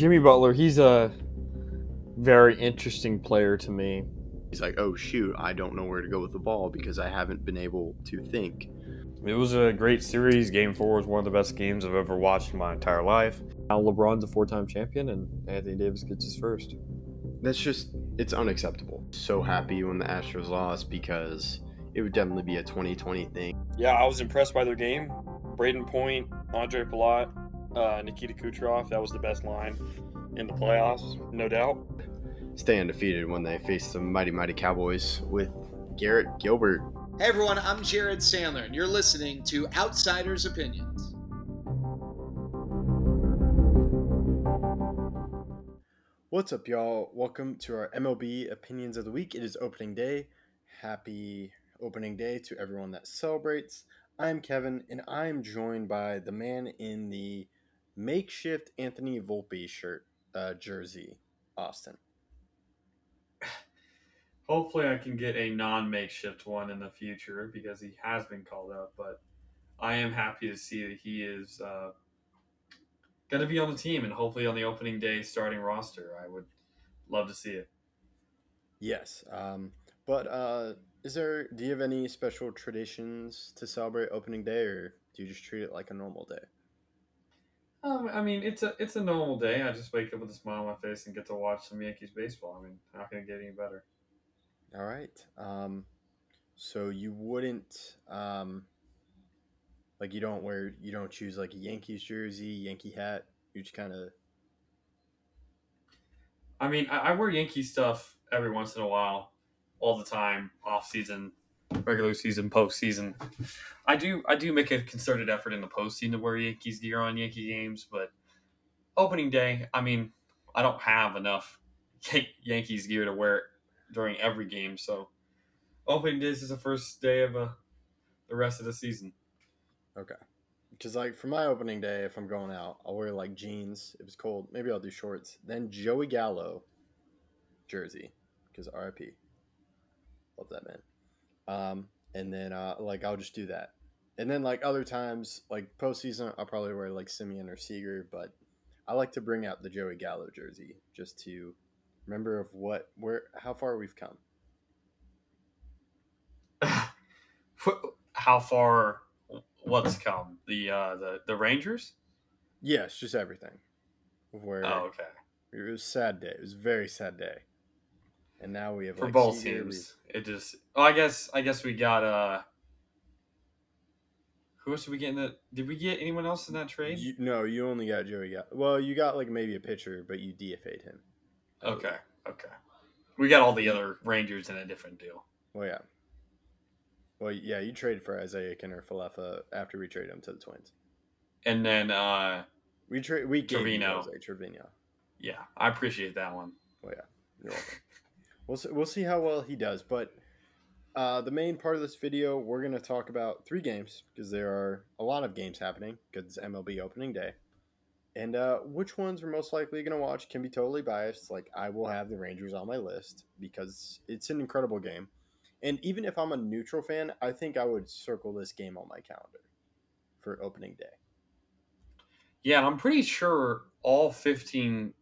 Jimmy Butler, he's a very interesting player to me. He's like, oh shoot, I don't know where to go with the ball because I haven't been able to think. It was a great series. Game four was one of the best games I've ever watched in my entire life. Now LeBron's a four-time champion, and Anthony Davis gets his first. That's just, it's unacceptable. So happy when the Astros lost because it would definitely be a 2020 thing. Yeah, I was impressed by their game. Brayden Point, Ondrej Palat, uh, Nikita Kucherov. That was the best line in the playoffs, no doubt. Stay undefeated when they face the mighty, mighty Cowboys with Garrett Gilbert. Hey everyone, I'm Jared Sandler, and you're listening to Outsiders Opinions. What's up, y'all? Welcome to our MLB Opinions of the Week. It is opening day. Happy opening day to everyone that celebrates. I'm Kevin, and I'm joined by the man in the makeshift Anthony Volpe shirt uh, jersey, Austin. Hopefully, I can get a non makeshift one in the future because he has been called up. But I am happy to see that he is uh, going to be on the team and hopefully on the opening day starting roster. I would love to see it. Yes, um, but uh, is there? Do you have any special traditions to celebrate opening day, or do you just treat it like a normal day? Um, I mean, it's a it's a normal day. I just wake up with a smile on my face and get to watch some Yankees baseball. I mean, how can it get any better? All right. Um, so you wouldn't um, like you don't wear you don't choose like a Yankees jersey, Yankee hat. You just kind of. I mean, I, I wear Yankee stuff every once in a while, all the time, off season, regular season, postseason. I do I do make a concerted effort in the postseason to wear Yankees gear on Yankee games, but opening day, I mean, I don't have enough Yankees gear to wear during every game, so opening day is the first day of uh, the rest of the season. Okay. Because like for my opening day, if I'm going out, I'll wear like jeans. If it's cold, maybe I'll do shorts. Then Joey Gallo jersey, because RIP. Love that man. Um, and then uh, like I'll just do that. And then like other times, like postseason, I'll probably wear like Semien or Seager, but I like to bring out the Joey Gallo jersey just to remember of what where how far we've come. how far what's come? The uh the the rangers? Yes just everything. Where oh okay. It was sad day. It was a very sad day and now we have for like, both teams it just oh i guess i guess we got uh who else did we get in the did we get anyone else in that trade You, no, you only got Joey Gallo. Well, you got like maybe a pitcher, but you DFA'd him. okay okay we got all the other rangers in a different deal Well, yeah. Well, yeah, you traded for Isiah Kiner-Falefa after we traded him to the Twins. and then uh We trade we gave Trevino. Jose Trevino. yeah i appreciate that one Well, yeah, you're welcome. We'll see, we'll see how well he does, but uh, the main part of this video, we're going to talk about three games because there are a lot of games happening because it's MLB opening day. And uh, which ones we're most likely going to watch can be totally biased. Like, I will have the Rangers on my list because it's an incredible game. And even if I'm a neutral fan, I think I would circle this game on my calendar for opening day. Yeah, I'm pretty sure all 15,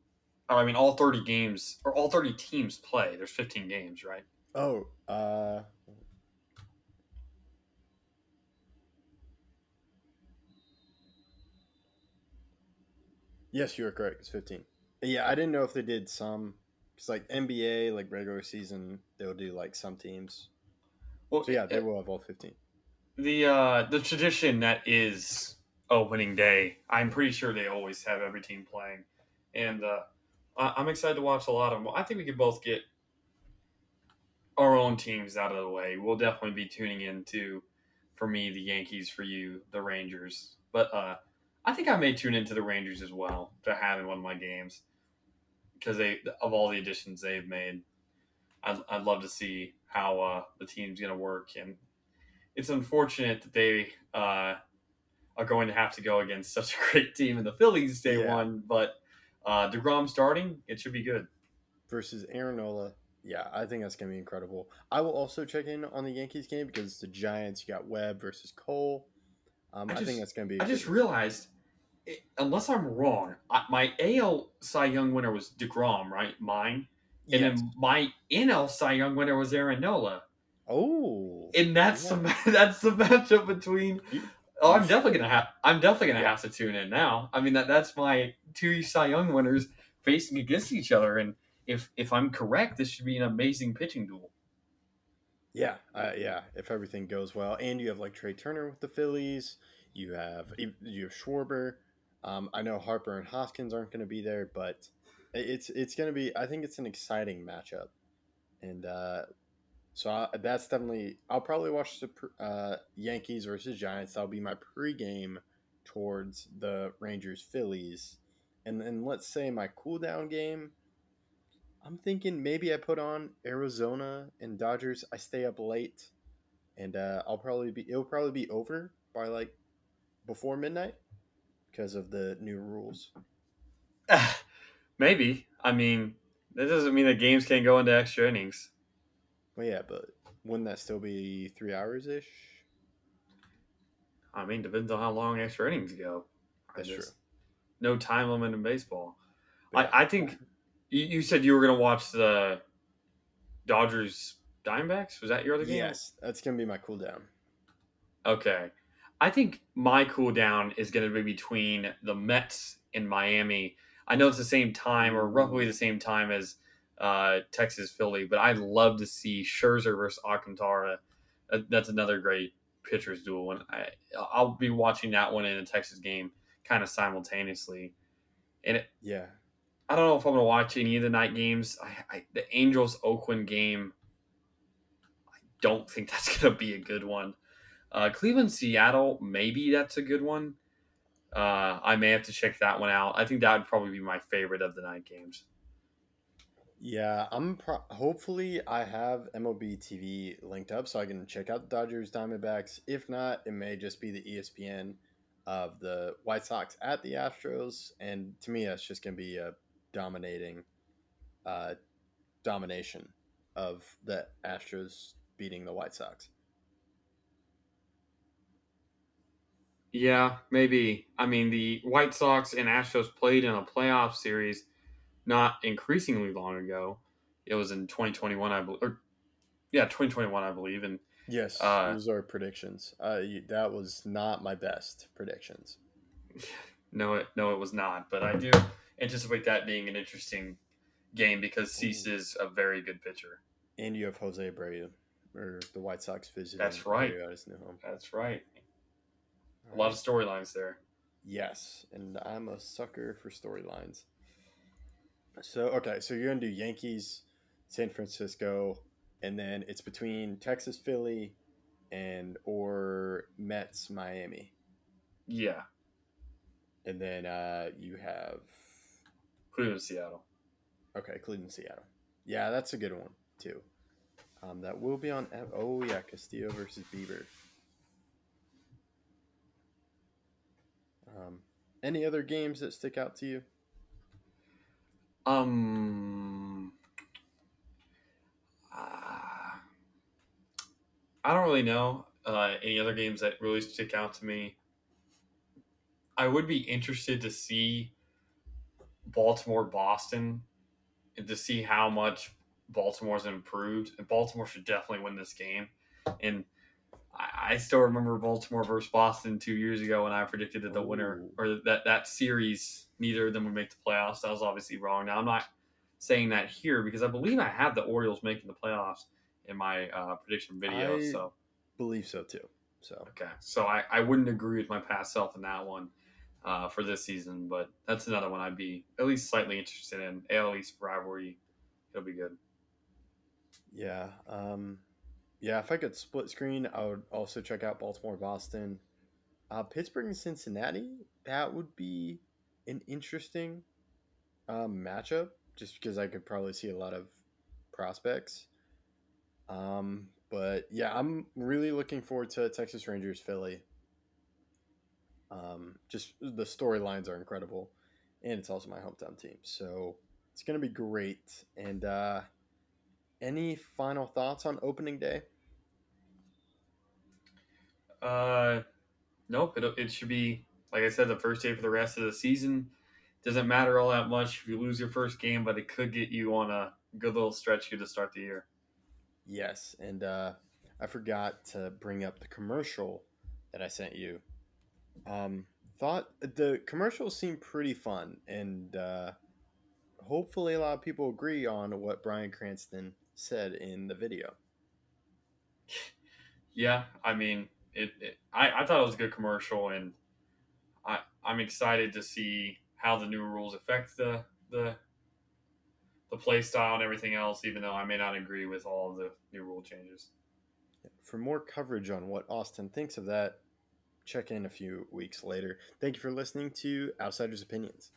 or I mean, all 30 games, or all 30 teams play. There's 15 games, right? Oh, uh, yes, you are correct. It's 15. Yeah, I didn't know if they did some. Because, like, NBA, like regular season, they'll do, like, some teams. Well, So, yeah, they will have all 15. the uh, the tradition that is opening day, I'm pretty sure they always have every team playing, and uh, I- I'm excited to watch a lot of them. I think we could both get our own teams out of the way. We'll definitely be tuning in to, for me, the Yankees, for you, the Rangers. But uh, I think I may tune into the Rangers as well to have in one of my games because they of all the additions they've made. I'd, I'd love to see how uh, the team's going to work, and it's unfortunate that they uh, are going to have to go against such a great team in the Phillies day Yeah. one. But uh, deGrom starting, it should be good. Versus Aaron Nola. Yeah, I think that's going to be incredible. I will also check in on the Yankees game because it's the Giants. You got Webb versus Cole. Um, I I, think that's going to be. I just realized unless I'm wrong, I, my AL Cy Young winner was deGrom, right? Mine, and Yes. then my NL Cy Young winner was Aaron Nola, Oh. and that's Yeah. the that's the matchup between. Oh, I'm definitely gonna have. I'm definitely gonna Yeah. have to tune in now. I mean, that that's my two Cy Young winners facing against each other, and if if I'm correct, this should be an amazing pitching duel. Yeah, uh, yeah. If everything goes well, and you have like Trea Turner with the Phillies, you have you have Schwarber. Um, I know Harper and Hoskins aren't going to be there, but it's it's going to be. I think it's an exciting matchup, and uh, so I, that's definitely. I'll probably watch the uh, Yankees versus Giants. That'll be my pregame towards the Rangers Phillies, and then let's say my cool down game. I'm thinking maybe I put on Arizona and Dodgers. I stay up late, and uh, I'll probably be. It'll probably be over by like before midnight because of the new rules. Maybe. I mean, that doesn't mean that games can't go into extra innings. Well, yeah, but wouldn't that still be three hours ish? I mean, depends on how long extra innings go. I That's just- true. No time limit in baseball. I, I think you, you said you were going to watch the Dodgers Diamondbacks. Was that your other game? yes, that's gonna be my cool down. Okay. I think my cool down is going to be between the Mets and Miami. I know it's the same time or roughly the same time as uh, Texas Philly, but I'd love to see Scherzer versus Alcantara. That's another great pitchers duel, and I I'll be watching that one in a Texas game kind of simultaneously. And it, Yeah, I don't know if I'm going to watch any of the night games. I, I, the Angels Oakland game, I don't think that's going to be a good one. Uh, Cleveland Seattle, maybe that's a good one. Uh, I may have to check that one out. I think that would probably be my favorite of the night games. Yeah. I'm pro- hopefully I have MLB TV linked up so I can check out the Dodgers Diamondbacks. If not, it may just be the ESPN of the White Sox at the Astros, and to me, that's just gonna be a dominating, uh, domination of the Astros beating the White Sox. Yeah, maybe. I mean, the White Sox and Astros played in a playoff series not increasingly long ago. It was in 2021, I believe. Or, yeah, 2021, I believe. And Yes, Uh, those are predictions. Uh, you, that was not my best predictions. No, it no, it was not. But I do anticipate that being an interesting game because Cease is a very good pitcher. And you have Jose Abreu, or the White Sox visiting. That's right. Abreu at his new home. That's right. A lot of storylines there. Yes, and I'm a sucker for storylines. So okay, so you're gonna do Yankees, San Francisco, and then it's between Texas, Philly, and or Mets, Miami, Yeah, and then uh, you have Cleveland, Seattle. okay Cleveland, Seattle. Yeah, that's a good one too. Um, that will be on. Oh yeah, Castillo versus Bieber. Um, any other games that stick out to you? Um, uh, I don't really know uh, any other games that really stick out to me. I would be interested to see Baltimore Boston and to see how much Baltimore's improved. And Baltimore should definitely win this game. And I, I still remember Baltimore versus Boston two years ago when I predicted that the winner or that that series neither of them would make the playoffs. That was obviously wrong. Now I'm not saying that here because I believe I have the Orioles making the playoffs in my uh, prediction video. I- so Believe so too. So okay, so I, I wouldn't agree with my past self in that one uh, for this season, but that's another one I'd be at least slightly interested in. AL East rivalry, it'll be good. yeah, um, yeah. If I could split screen, I would also check out Baltimore, Boston, uh, Pittsburgh, and Cincinnati. That would be an interesting um, matchup, just because I could probably see a lot of prospects. Um, but yeah, I'm really looking forward to Texas Rangers Philly. Um, just the storylines are incredible, and it's also my hometown team, so it's gonna be great. And uh, any final thoughts on opening day? Uh, nope. It, it should be like I said, the first day for the rest of the season doesn't matter all that much if you lose your first game, but it could get you on a good little stretch here to start the year. Yes, and uh, I forgot to bring up the commercial that I sent you. Um, thought the commercials seemed pretty fun, and uh, hopefully a lot of people agree on what Bryan Cranston said in the video. Yeah, I mean, it. it I, I thought it was a good commercial, and I I'm excited to see how the new rules affect the the the play style and everything else. Even though I may not agree with all of the new rule changes. For more coverage on what Austin thinks of that, check in a few weeks later. Thank you for listening to Outsiders Opinions.